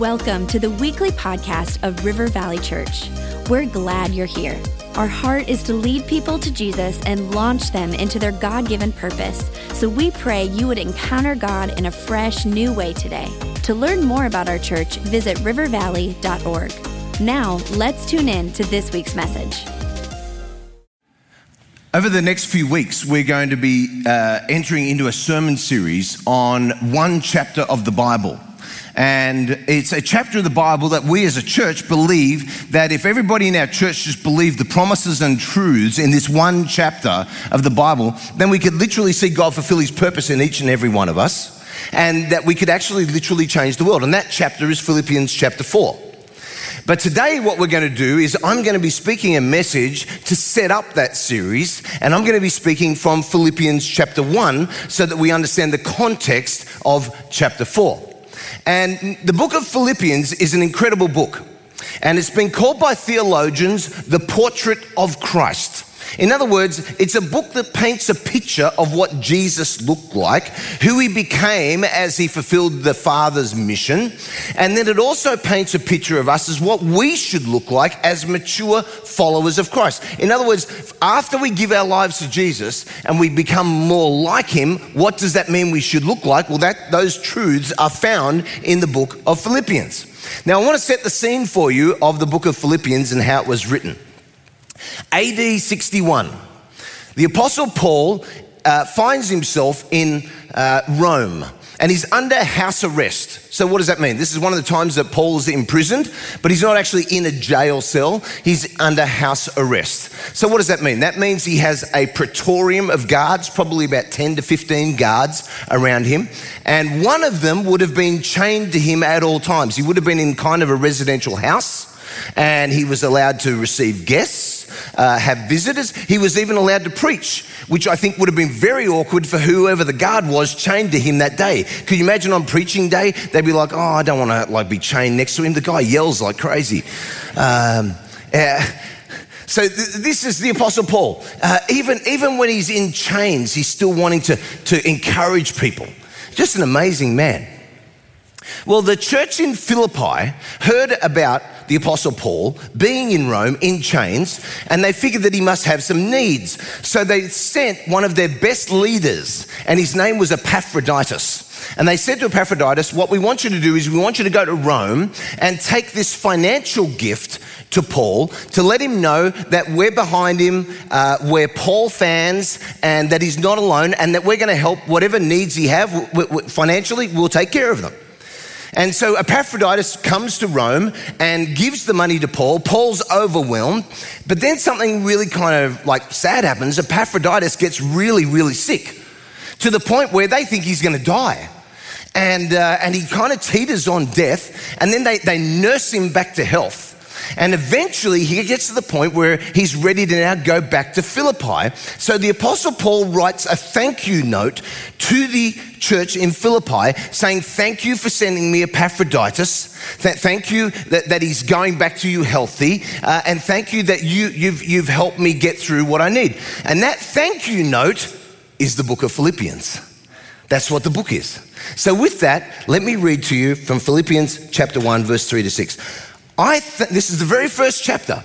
Welcome to the weekly podcast of River Valley Church. We're glad you're here. Our heart is to lead people to Jesus and launch them into their God given purpose. So we pray you would encounter God in a fresh, new way today. To learn more about our church, visit rivervalley.org. Now, let's tune in to this week's message. Over the next few weeks, we're going to be uh, entering into a sermon series on one chapter of the Bible. And it's a chapter of the Bible that we as a church believe that if everybody in our church just believed the promises and truths in this one chapter of the Bible, then we could literally see God fulfill his purpose in each and every one of us. And that we could actually literally change the world. And that chapter is Philippians chapter 4. But today, what we're going to do is I'm going to be speaking a message to set up that series, and I'm going to be speaking from Philippians chapter 1 so that we understand the context of chapter 4. And the book of Philippians is an incredible book. And it's been called by theologians the portrait of Christ. In other words, it's a book that paints a picture of what Jesus looked like, who he became as he fulfilled the Father's mission, and then it also paints a picture of us as what we should look like as mature followers of Christ. In other words, after we give our lives to Jesus and we become more like him, what does that mean we should look like? Well, that those truths are found in the book of Philippians. Now, I want to set the scene for you of the book of Philippians and how it was written. AD 61, the Apostle Paul uh, finds himself in uh, Rome and he's under house arrest. So, what does that mean? This is one of the times that Paul is imprisoned, but he's not actually in a jail cell, he's under house arrest. So, what does that mean? That means he has a praetorium of guards, probably about 10 to 15 guards around him, and one of them would have been chained to him at all times. He would have been in kind of a residential house and he was allowed to receive guests, uh, have visitors. He was even allowed to preach, which I think would have been very awkward for whoever the guard was chained to him that day. Could you imagine on preaching day, they'd be like, "Oh, I don't want to like be chained next to him." The guy yells like crazy. Um, so th- this is the Apostle Paul. Uh, even even when he's in chains, he's still wanting to to encourage people. Just an amazing man. Well, the church in Philippi heard about the Apostle Paul being in Rome in chains, and they figured that he must have some needs. So they sent one of their best leaders, and his name was Epaphroditus. And they said to Epaphroditus, What we want you to do is we want you to go to Rome and take this financial gift to Paul to let him know that we're behind him, uh, we're Paul fans, and that he's not alone, and that we're going to help whatever needs he have financially, we'll take care of them. And so Epaphroditus comes to Rome and gives the money to Paul. Paul's overwhelmed, but then something really kind of like sad happens. Epaphroditus gets really, really sick to the point where they think he's going to die. And, uh, and he kind of teeters on death, and then they, they nurse him back to health. And eventually he gets to the point where he's ready to now go back to Philippi. So the Apostle Paul writes a thank you note to the church in Philippi saying, Thank you for sending me Epaphroditus. thank you that, that he's going back to you healthy. Uh, and thank you that you, you've, you've helped me get through what I need. And that thank you note is the book of Philippians. That's what the book is. So, with that, let me read to you from Philippians chapter 1, verse 3 to 6. I th- this is the very first chapter.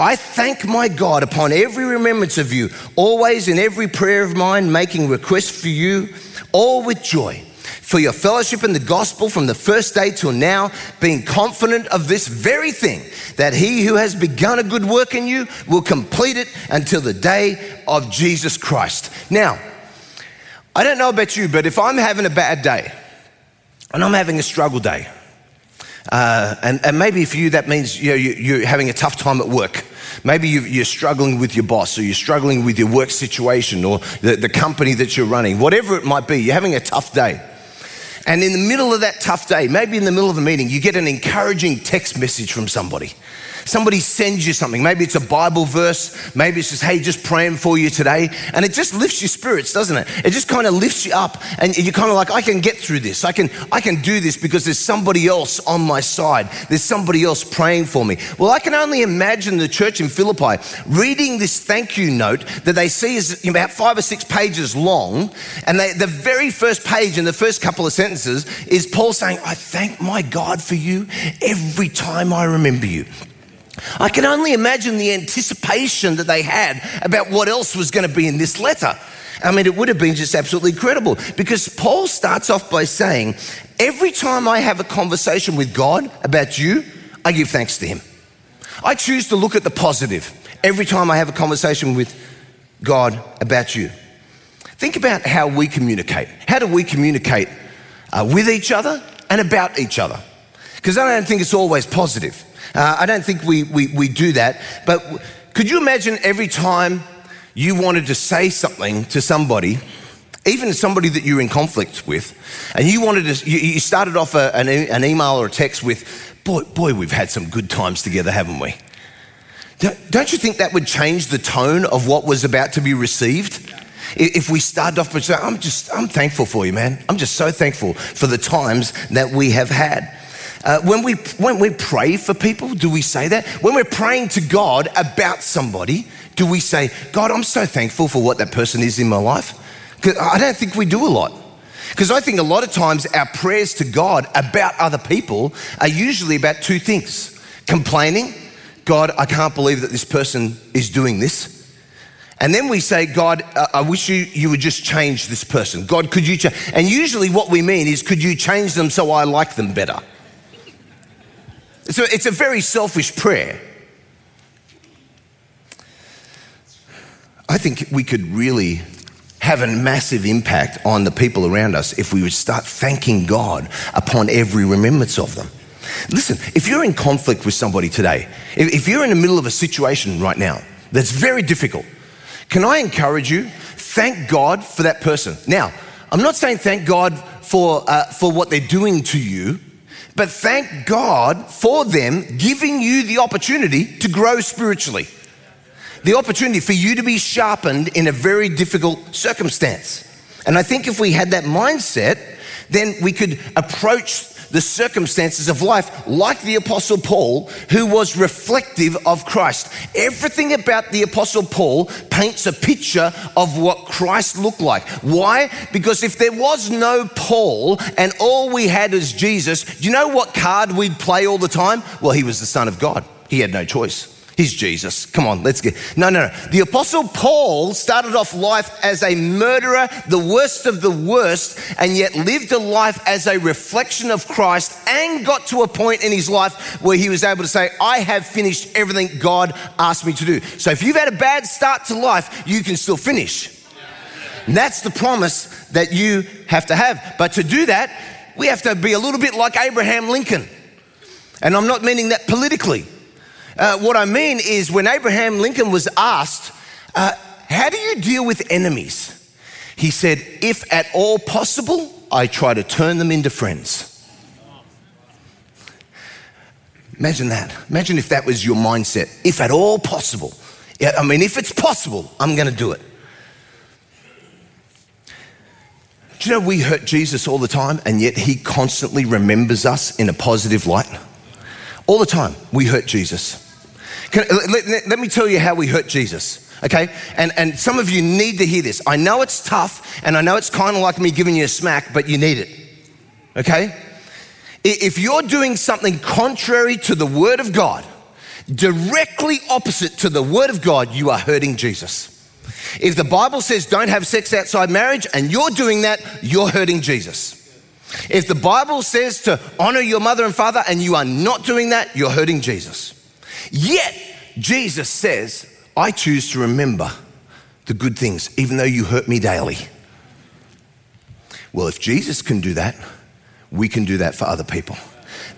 I thank my God upon every remembrance of you, always in every prayer of mine, making requests for you, all with joy, for your fellowship in the gospel from the first day till now, being confident of this very thing, that he who has begun a good work in you will complete it until the day of Jesus Christ. Now, I don't know about you, but if I'm having a bad day and I'm having a struggle day, uh, and, and, maybe for you, that means you know, you, are having a tough time at work. Maybe you, are struggling with your boss, or you're struggling with your work situation, or the, the company that you're running, whatever it might be, you're having a tough day. And in the middle of that tough day, maybe in the middle of a meeting, you get an encouraging text message from somebody. Somebody sends you something. Maybe it's a Bible verse. Maybe it's just, hey, just praying for you today. And it just lifts your spirits, doesn't it? It just kind of lifts you up. And you're kind of like, I can get through this. I can, I can do this because there's somebody else on my side. There's somebody else praying for me. Well, I can only imagine the church in Philippi reading this thank you note that they see is about five or six pages long. And they, the very first page in the first couple of sentences is Paul saying, I thank my God for you every time I remember you. I can only imagine the anticipation that they had about what else was going to be in this letter. I mean, it would have been just absolutely incredible because Paul starts off by saying, Every time I have a conversation with God about you, I give thanks to Him. I choose to look at the positive every time I have a conversation with God about you. Think about how we communicate. How do we communicate uh, with each other and about each other? Because I don't think it's always positive. Uh, I don't think we, we, we do that. But could you imagine every time you wanted to say something to somebody, even somebody that you're in conflict with, and you wanted to, you, you started off a, an, an email or a text with, boy, boy, we've had some good times together, haven't we? Don't you think that would change the tone of what was about to be received? If we started off by saying, I'm just, I'm thankful for you, man. I'm just so thankful for the times that we have had. Uh, when, we, when we pray for people, do we say that? When we're praying to God about somebody, do we say, God, I'm so thankful for what that person is in my life? I don't think we do a lot. Because I think a lot of times our prayers to God about other people are usually about two things complaining, God, I can't believe that this person is doing this. And then we say, God, I wish you, you would just change this person. God, could you change? And usually what we mean is, could you change them so I like them better? So it's a very selfish prayer. I think we could really have a massive impact on the people around us if we would start thanking God upon every remembrance of them. Listen, if you're in conflict with somebody today, if you're in the middle of a situation right now that's very difficult, can I encourage you? Thank God for that person. Now, I'm not saying thank God for, uh, for what they're doing to you. But thank God for them giving you the opportunity to grow spiritually. The opportunity for you to be sharpened in a very difficult circumstance. And I think if we had that mindset, then we could approach the circumstances of life, like the Apostle Paul, who was reflective of Christ. Everything about the Apostle Paul paints a picture of what Christ looked like. Why? Because if there was no Paul and all we had is Jesus, do you know what card we'd play all the time? Well, he was the Son of God, he had no choice. He's Jesus. Come on, let's get. No, no, no. The Apostle Paul started off life as a murderer, the worst of the worst, and yet lived a life as a reflection of Christ and got to a point in his life where he was able to say, I have finished everything God asked me to do. So if you've had a bad start to life, you can still finish. And that's the promise that you have to have. But to do that, we have to be a little bit like Abraham Lincoln. And I'm not meaning that politically. Uh, what I mean is, when Abraham Lincoln was asked, uh, How do you deal with enemies? He said, If at all possible, I try to turn them into friends. Imagine that. Imagine if that was your mindset. If at all possible. Yeah, I mean, if it's possible, I'm going to do it. Do you know we hurt Jesus all the time, and yet he constantly remembers us in a positive light? All the time, we hurt Jesus. Can, let, let, me tell you how we hurt Jesus, okay? And, and some of you need to hear this. I know it's tough, and I know it's kind of like me giving you a smack, but you need it, okay? If you're doing something contrary to the Word of God, directly opposite to the Word of God, you are hurting Jesus. If the Bible says don't have sex outside marriage and you're doing that, you're hurting Jesus. If the Bible says to honor your mother and father and you are not doing that, you're hurting Jesus. Yet, Jesus says, I choose to remember the good things, even though you hurt me daily. Well, if Jesus can do that, we can do that for other people.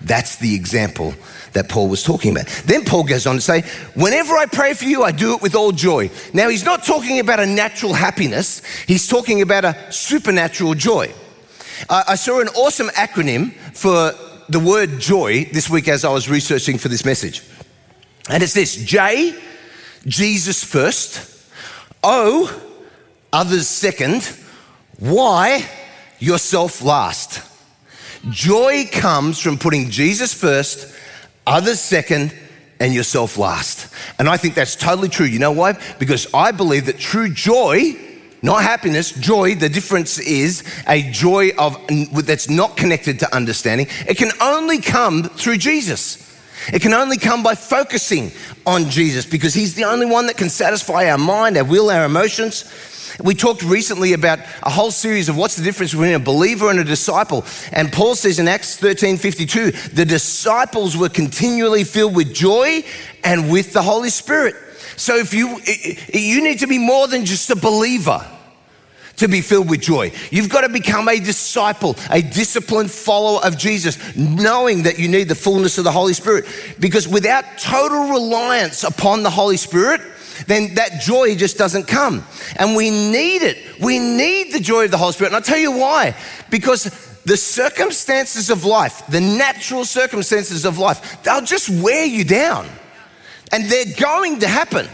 That's the example that Paul was talking about. Then Paul goes on to say, Whenever I pray for you, I do it with all joy. Now, he's not talking about a natural happiness, he's talking about a supernatural joy. Uh, I saw an awesome acronym for the word joy this week as I was researching for this message. And it's this J, Jesus first. O, others second. Y, yourself last. Joy comes from putting Jesus first, others second, and yourself last. And I think that's totally true. You know why? Because I believe that true joy, not happiness, joy, the difference is a joy of that's not connected to understanding. It can only come through Jesus. It can only come by focusing on Jesus because he's the only one that can satisfy our mind, our will, our emotions. We talked recently about a whole series of what's the difference between a believer and a disciple. And Paul says in Acts 13 52, the disciples were continually filled with joy and with the Holy Spirit. So if you, you need to be more than just a believer to be filled with joy. You've got to become a disciple, a disciplined follower of Jesus, knowing that you need the fullness of the Holy Spirit. Because without total reliance upon the Holy Spirit, then that joy just doesn't come. And we need it. We need the joy of the Holy Spirit. And I'll tell you why. Because the circumstances of life, the natural circumstances of life, they'll just wear you down. And they're going to happen.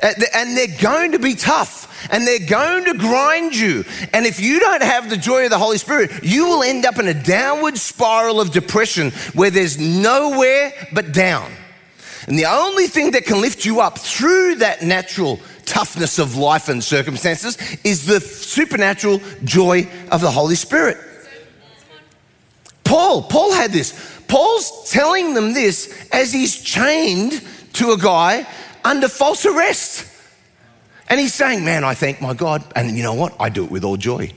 And they're going to be tough and they're going to grind you. And if you don't have the joy of the Holy Spirit, you will end up in a downward spiral of depression where there's nowhere but down. And the only thing that can lift you up through that natural toughness of life and circumstances is the supernatural joy of the Holy Spirit. Paul, Paul had this. Paul's telling them this as he's chained to a guy under false arrest. And he's saying, Man, I thank my God. And you know what? I do it with all joy.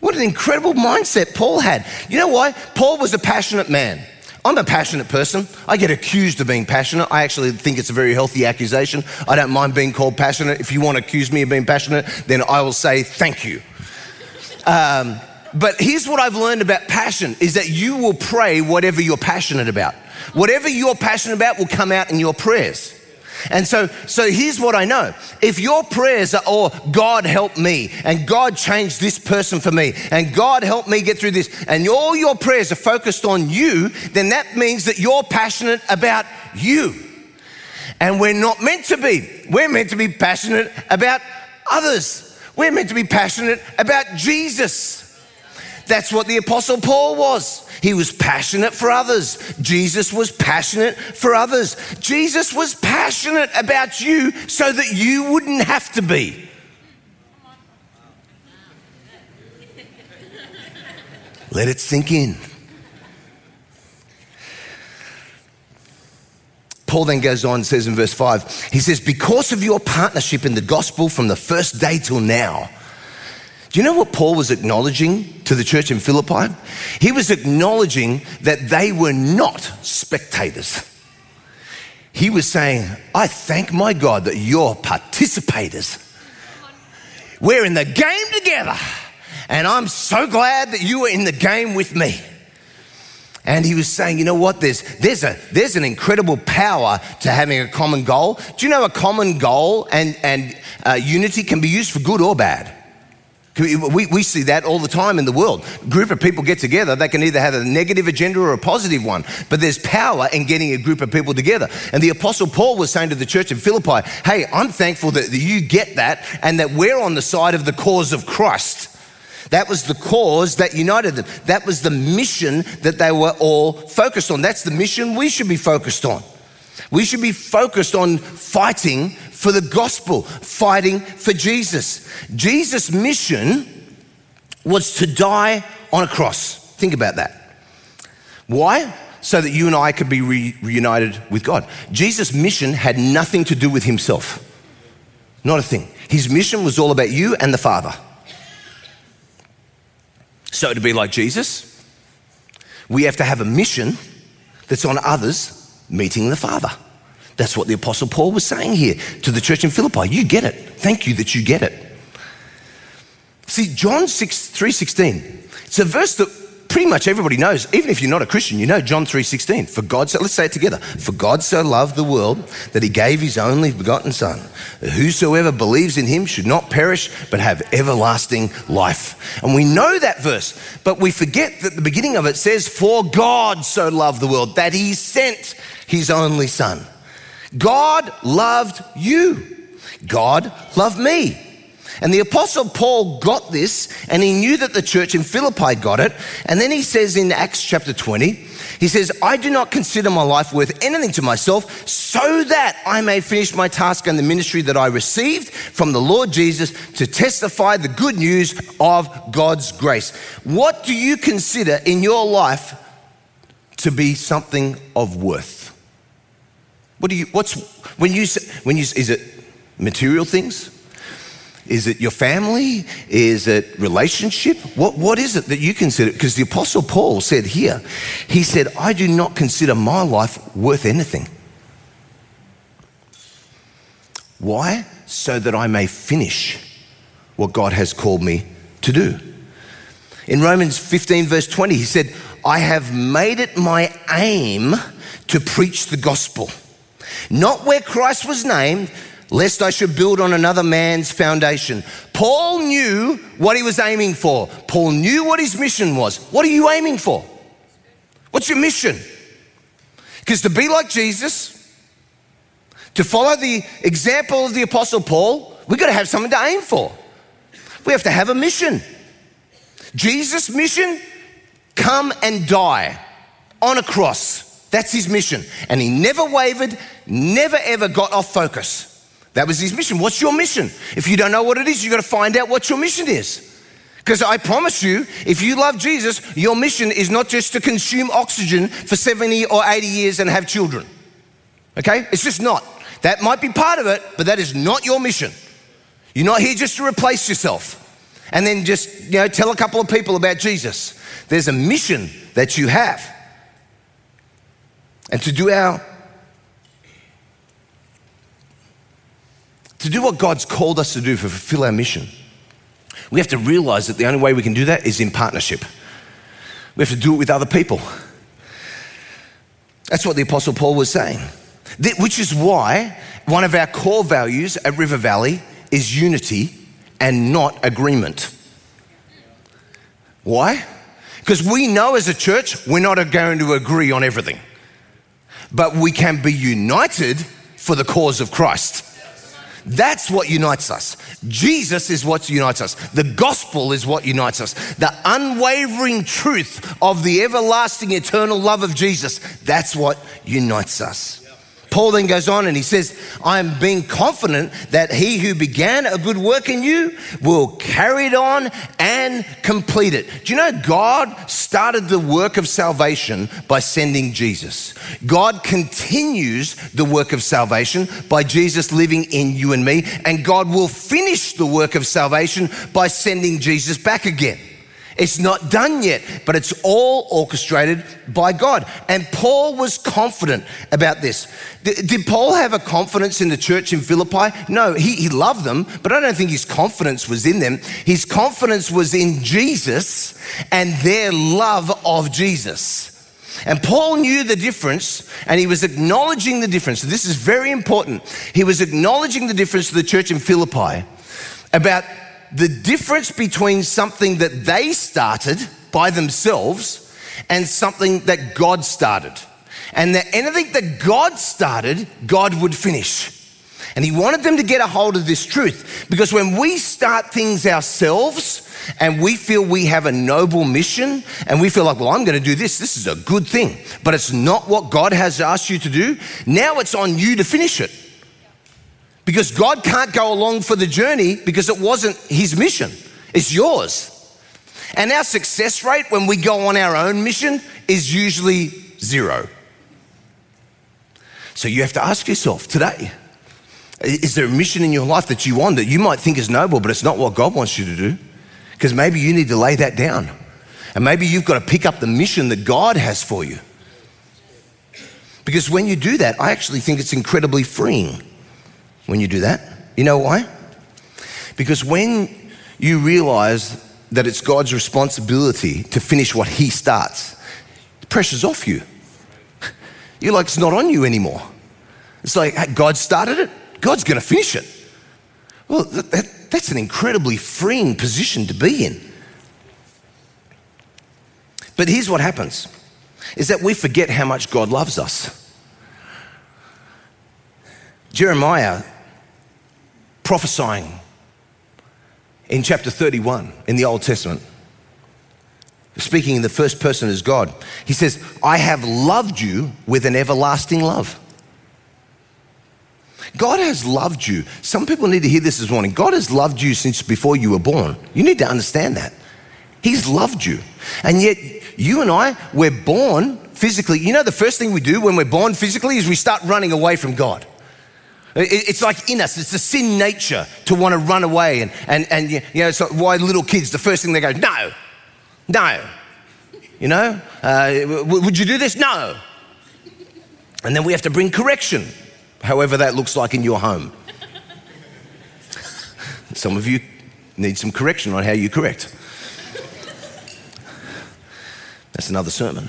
What an incredible mindset Paul had. You know why? Paul was a passionate man. I'm a passionate person. I get accused of being passionate. I actually think it's a very healthy accusation. I don't mind being called passionate. If you want to accuse me of being passionate, then I will say thank you. Um, but here's what I've learned about passion is that you will pray whatever you're passionate about. Whatever you're passionate about will come out in your prayers. And so, so here's what I know. If your prayers are, oh, God help me, and God change this person for me, and God help me get through this, and all your prayers are focused on you, then that means that you're passionate about you. And we're not meant to be. We're meant to be passionate about others. We're meant to be passionate about Jesus. That's what the Apostle Paul was. He was passionate for others. Jesus was passionate for others. Jesus was passionate about you so that you wouldn't have to be. Let it sink in. Paul then goes on and says in verse 5, he says, Because of your partnership in the gospel from the first day till now, do you know what Paul was acknowledging to the church in Philippi? He was acknowledging that they were not spectators. He was saying, I thank my God that you're participators. We're in the game together, and I'm so glad that you are in the game with me. And he was saying, you know what? There's, there's, a, there's an incredible power to having a common goal. Do you know a common goal and, and uh, unity can be used for good or bad? We, we see that all the time in the world. A group of people get together, they can either have a negative agenda or a positive one, but there's power in getting a group of people together. And the Apostle Paul was saying to the church in Philippi, Hey, I'm thankful that you get that and that we're on the side of the cause of Christ. That was the cause that united them. That was the mission that they were all focused on. That's the mission we should be focused on. We should be focused on fighting for the gospel, fighting for Jesus. Jesus' mission was to die on a cross. Think about that. Why? So that you and I could be re- reunited with God. Jesus' mission had nothing to do with himself. Not a thing. His mission was all about you and the Father. So, to be like Jesus, we have to have a mission that's on others meeting the Father. That's what the Apostle Paul was saying here to the church in Philippi. You get it. Thank you that you get it. See, John 6, 3.16, it's a verse that pretty much everybody knows, even if you're not a Christian, you know John 3.16. For God so, let's say it together. For God so loved the world that he gave his only begotten son. Whosoever believes in him should not perish, but have everlasting life. And we know that verse, but we forget that the beginning of it says, for God so loved the world that he sent his only son. God loved you. God loved me. And the Apostle Paul got this, and he knew that the church in Philippi got it. And then he says in Acts chapter 20, he says, I do not consider my life worth anything to myself, so that I may finish my task and the ministry that I received from the Lord Jesus to testify the good news of God's grace. What do you consider in your life to be something of worth? What do you, what's, when you, when you, is it material things? Is it your family? Is it relationship? What, what is it that you consider? Because the Apostle Paul said here, he said, I do not consider my life worth anything. Why? So that I may finish what God has called me to do. In Romans 15, verse 20, he said, I have made it my aim to preach the gospel, not where Christ was named lest I should build on another man's foundation. Paul knew what he was aiming for. Paul knew what his mission was. What are you aiming for? What's your mission? Because to be like Jesus, to follow the example of the Apostle Paul, we've got to have something to aim for. We have to have a mission. Jesus' mission come and die on a cross. That's his mission. And he never wavered, never ever got off focus. That was his mission. What's your mission? If you don't know what it is, you've got to find out what your mission is. Because I promise you, if you love Jesus, your mission is not just to consume oxygen for 70 or 80 years and have children. Okay? It's just not. That might be part of it, but that is not your mission. You're not here just to replace yourself and then just, you know, tell a couple of people about Jesus. There's a mission that you have. And to do our to do what God's called us to do, to fulfill our mission, we have to realize that the only way we can do that is in partnership. We have to do it with other people. That's what the Apostle Paul was saying. Which is why one of our core values at River Valley is unity and not agreement. Why? Because we know as a church we're not going to agree on everything, but we can be united for the cause of Christ. That's what unites us. Jesus is what unites us. The gospel is what unites us. The unwavering truth of the everlasting eternal love of Jesus, that's what unites us. Paul then goes on and he says, I am being confident that he who began a good work in you will carry it on and complete it. Do you know God started the work of salvation by sending Jesus? God continues the work of salvation by Jesus living in you and me, and God will finish the work of salvation by sending Jesus back again. It's not done yet, but it's all orchestrated by God. And Paul was confident about this. Did Paul have a confidence in the church in Philippi? No, he, he loved them, but I don't think his confidence was in them. His confidence was in Jesus and their love of Jesus. And Paul knew the difference and he was acknowledging the difference. This is very important. He was acknowledging the difference to the church in Philippi about the difference between something that they started by themselves and something that God started. And that anything that God started, God would finish. And he wanted them to get a hold of this truth because when we start things ourselves and we feel we have a noble mission and we feel like, well, I'm going to do this, this is a good thing, but it's not what God has asked you to do, now it's on you to finish it. Because God can't go along for the journey because it wasn't his mission, it's yours. And our success rate when we go on our own mission is usually zero. So you have to ask yourself today is there a mission in your life that you want that you might think is noble, but it's not what God wants you to do? Because maybe you need to lay that down. And maybe you've got to pick up the mission that God has for you. Because when you do that, I actually think it's incredibly freeing when you do that. You know why? Because when you realize that it's God's responsibility to finish what He starts, the pressure's off you. You're like, it's not on you anymore. It's like, hey, God started it, God's going to finish it. Well, that, that, that's an incredibly freeing position to be in. But here's what happens is that we forget how much God loves us. Jeremiah prophesying in chapter 31 in the Old Testament, speaking in the first person as God, he says, I have loved you with an everlasting love. God has loved you. Some people need to hear this this morning. God has loved you since before you were born. You need to understand that. He's loved you. And yet, you and I, we're born physically. You know, the first thing we do when we're born physically is we start running away from God. It's like in us, it's the sin nature to want to run away. And, and, and you know, so why little kids, the first thing they go, no, no. You know, uh, would you do this? No. And then we have to bring correction, however that looks like in your home. Some of you need some correction on how you correct. That's another sermon.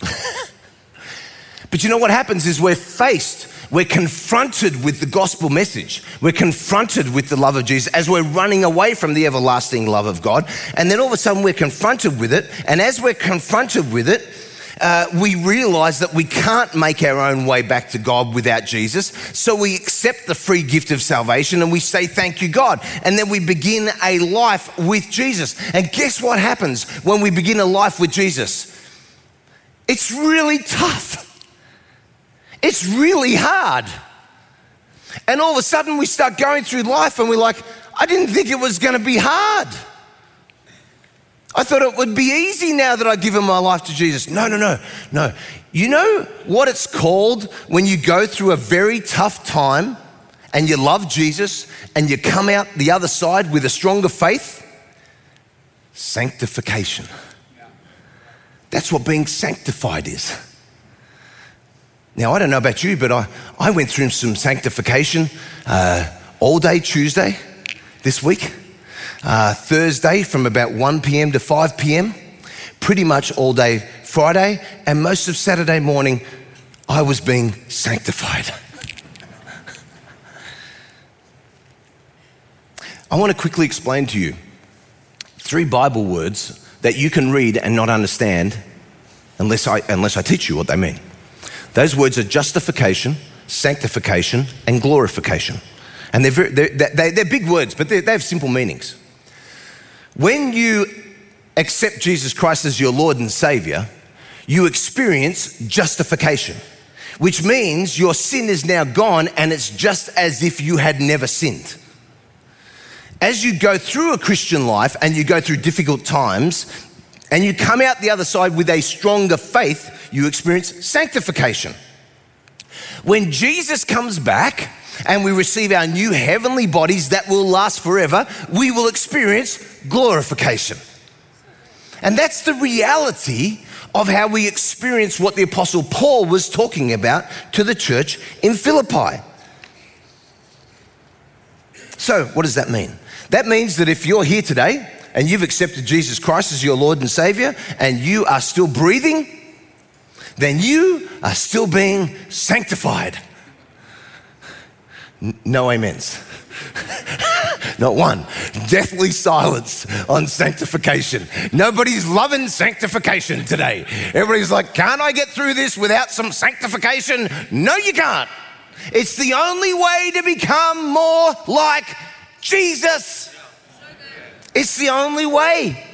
but you know what happens is we're faced we're confronted with the gospel message. We're confronted with the love of Jesus as we're running away from the everlasting love of God. And then all of a sudden we're confronted with it. And as we're confronted with it, uh, we realize that we can't make our own way back to God without Jesus. So we accept the free gift of salvation and we say, Thank you, God. And then we begin a life with Jesus. And guess what happens when we begin a life with Jesus? It's really tough. It's really hard. And all of a sudden, we start going through life and we're like, I didn't think it was going to be hard. I thought it would be easy now that I've given my life to Jesus. No, no, no, no. You know what it's called when you go through a very tough time and you love Jesus and you come out the other side with a stronger faith? Sanctification. That's what being sanctified is. Now, I don't know about you, but I, I went through some sanctification uh, all day Tuesday this week, uh, Thursday from about 1 p.m. to 5 p.m., pretty much all day Friday, and most of Saturday morning, I was being sanctified. I want to quickly explain to you three Bible words that you can read and not understand unless I, unless I teach you what they mean. Those words are justification, sanctification, and glorification. And they're, very, they're, they're, they're big words, but they have simple meanings. When you accept Jesus Christ as your Lord and Savior, you experience justification, which means your sin is now gone and it's just as if you had never sinned. As you go through a Christian life and you go through difficult times, and you come out the other side with a stronger faith, you experience sanctification. When Jesus comes back and we receive our new heavenly bodies that will last forever, we will experience glorification. And that's the reality of how we experience what the Apostle Paul was talking about to the church in Philippi. So, what does that mean? That means that if you're here today and you've accepted Jesus Christ as your Lord and Savior, and you are still breathing, then you are still being sanctified. No amens. Not one. Deathly silence on sanctification. Nobody's loving sanctification today. Everybody's like, can't I get through this without some sanctification? No, you can't. It's the only way to become more like Jesus. It's the only way.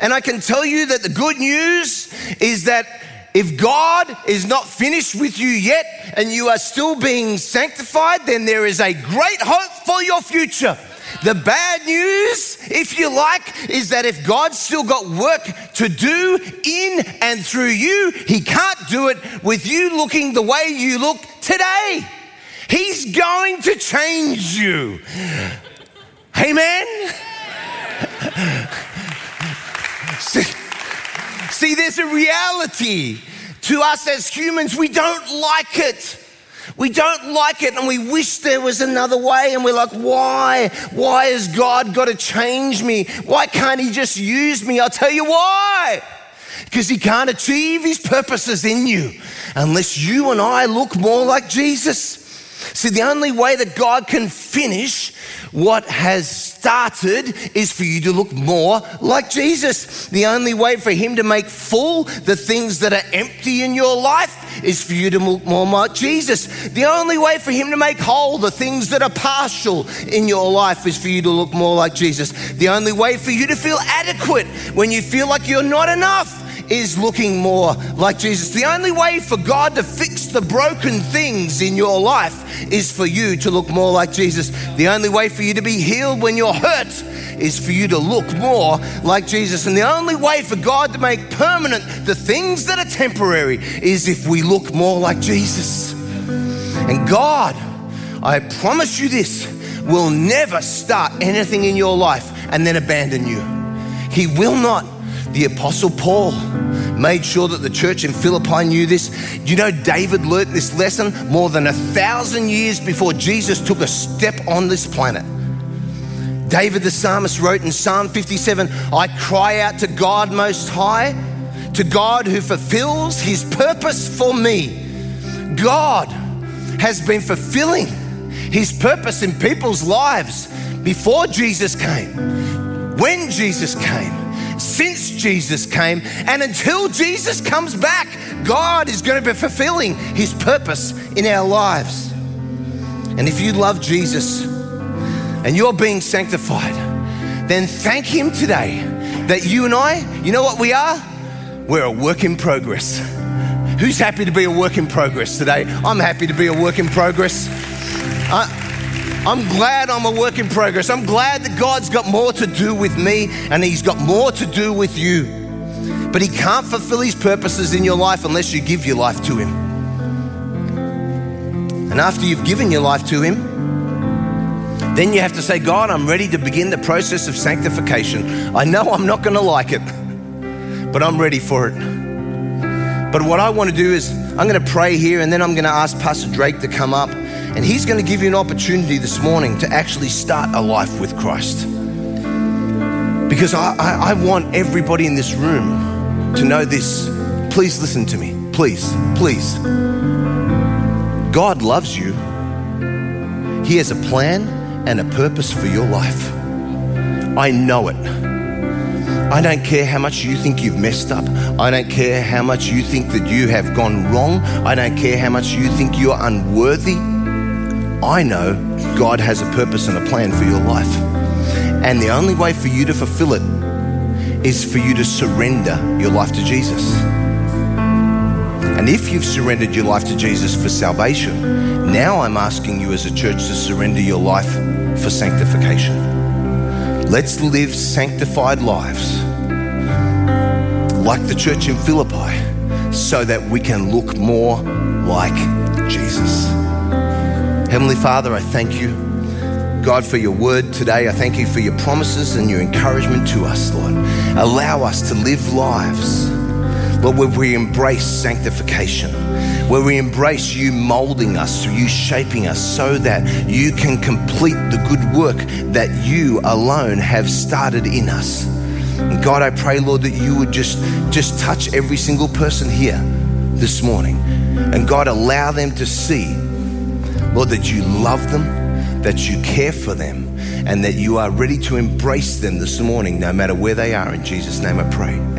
And I can tell you that the good news is that if God is not finished with you yet and you are still being sanctified, then there is a great hope for your future. The bad news, if you like, is that if God's still got work to do in and through you, He can't do it with you looking the way you look today. He's going to change you. Amen see, see, there's a reality to us as humans. We don't like it. We don't like it and we wish there was another way. And we're like, why? Why has God got to change me? Why can't He just use me? I'll tell you why. Because He can't achieve His purposes in you unless you and I look more like Jesus. See, the only way that God can finish what has started is for you to look more like Jesus. The only way for Him to make full the things that are empty in your life is for you to look more like Jesus. The only way for Him to make whole the things that are partial in your life is for you to look more like Jesus. The only way for you to feel adequate when you feel like you're not enough is looking more like Jesus. The only way for God to fix the broken things in your life is for you to look more like Jesus. The only way for you to be healed when you're hurt is for you to look more like Jesus. And the only way for God to make permanent the things that are temporary is if we look more like Jesus. And God, I promise you this, will never start anything in your life and then abandon you. He will not. The Apostle Paul made sure that the church in Philippi knew this. You know, David learnt this lesson more than a thousand years before Jesus took a step on this planet. David the psalmist wrote in Psalm 57 I cry out to God Most High, to God who fulfills his purpose for me. God has been fulfilling his purpose in people's lives before Jesus came, when Jesus came since Jesus came. And until Jesus comes back, God is going to be fulfilling his purpose in our lives. And if you love Jesus and you're being sanctified, then thank him today that you and I, you know what we are? We're a work in progress. Who's happy to be a work in progress today? I'm happy to be a work in progress. Uh, I'm glad I'm a work in progress. I'm glad that God's got more to do with me and He's got more to do with you. But He can't fulfill His purposes in your life unless you give your life to Him. And after you've given your life to Him, then you have to say, God, I'm ready to begin the process of sanctification. I know I'm not going to like it, but I'm ready for it. But what I want to do is, I'm going to pray here and then I'm going to ask Pastor Drake to come up. And He's going to give you an opportunity this morning to actually start a life with Christ. Because I, I, I want everybody in this room to know this. Please listen to me. Please, please. God loves you, He has a plan and a purpose for your life. I know it. I don't care how much you think you've messed up. I don't care how much you think that you have gone wrong. I don't care how much you think you're unworthy. I know God has a purpose and a plan for your life. And the only way for you to fulfill it is for you to surrender your life to Jesus. And if you've surrendered your life to Jesus for salvation, now I'm asking you as a church to surrender your life for sanctification. Let's live sanctified lives like the church in Philippi so that we can look more like Jesus. Heavenly Father, I thank you, God, for your word today. I thank you for your promises and your encouragement to us, Lord. Allow us to live lives, Lord, where we embrace sanctification, where we embrace you molding us, you shaping us so that you can complete the good work that you alone have started in us. And God, I pray, Lord, that you would just, just touch every single person here this morning. And God, allow them to see Lord, that you love them, that you care for them, and that you are ready to embrace them this morning, no matter where they are. In Jesus' name I pray.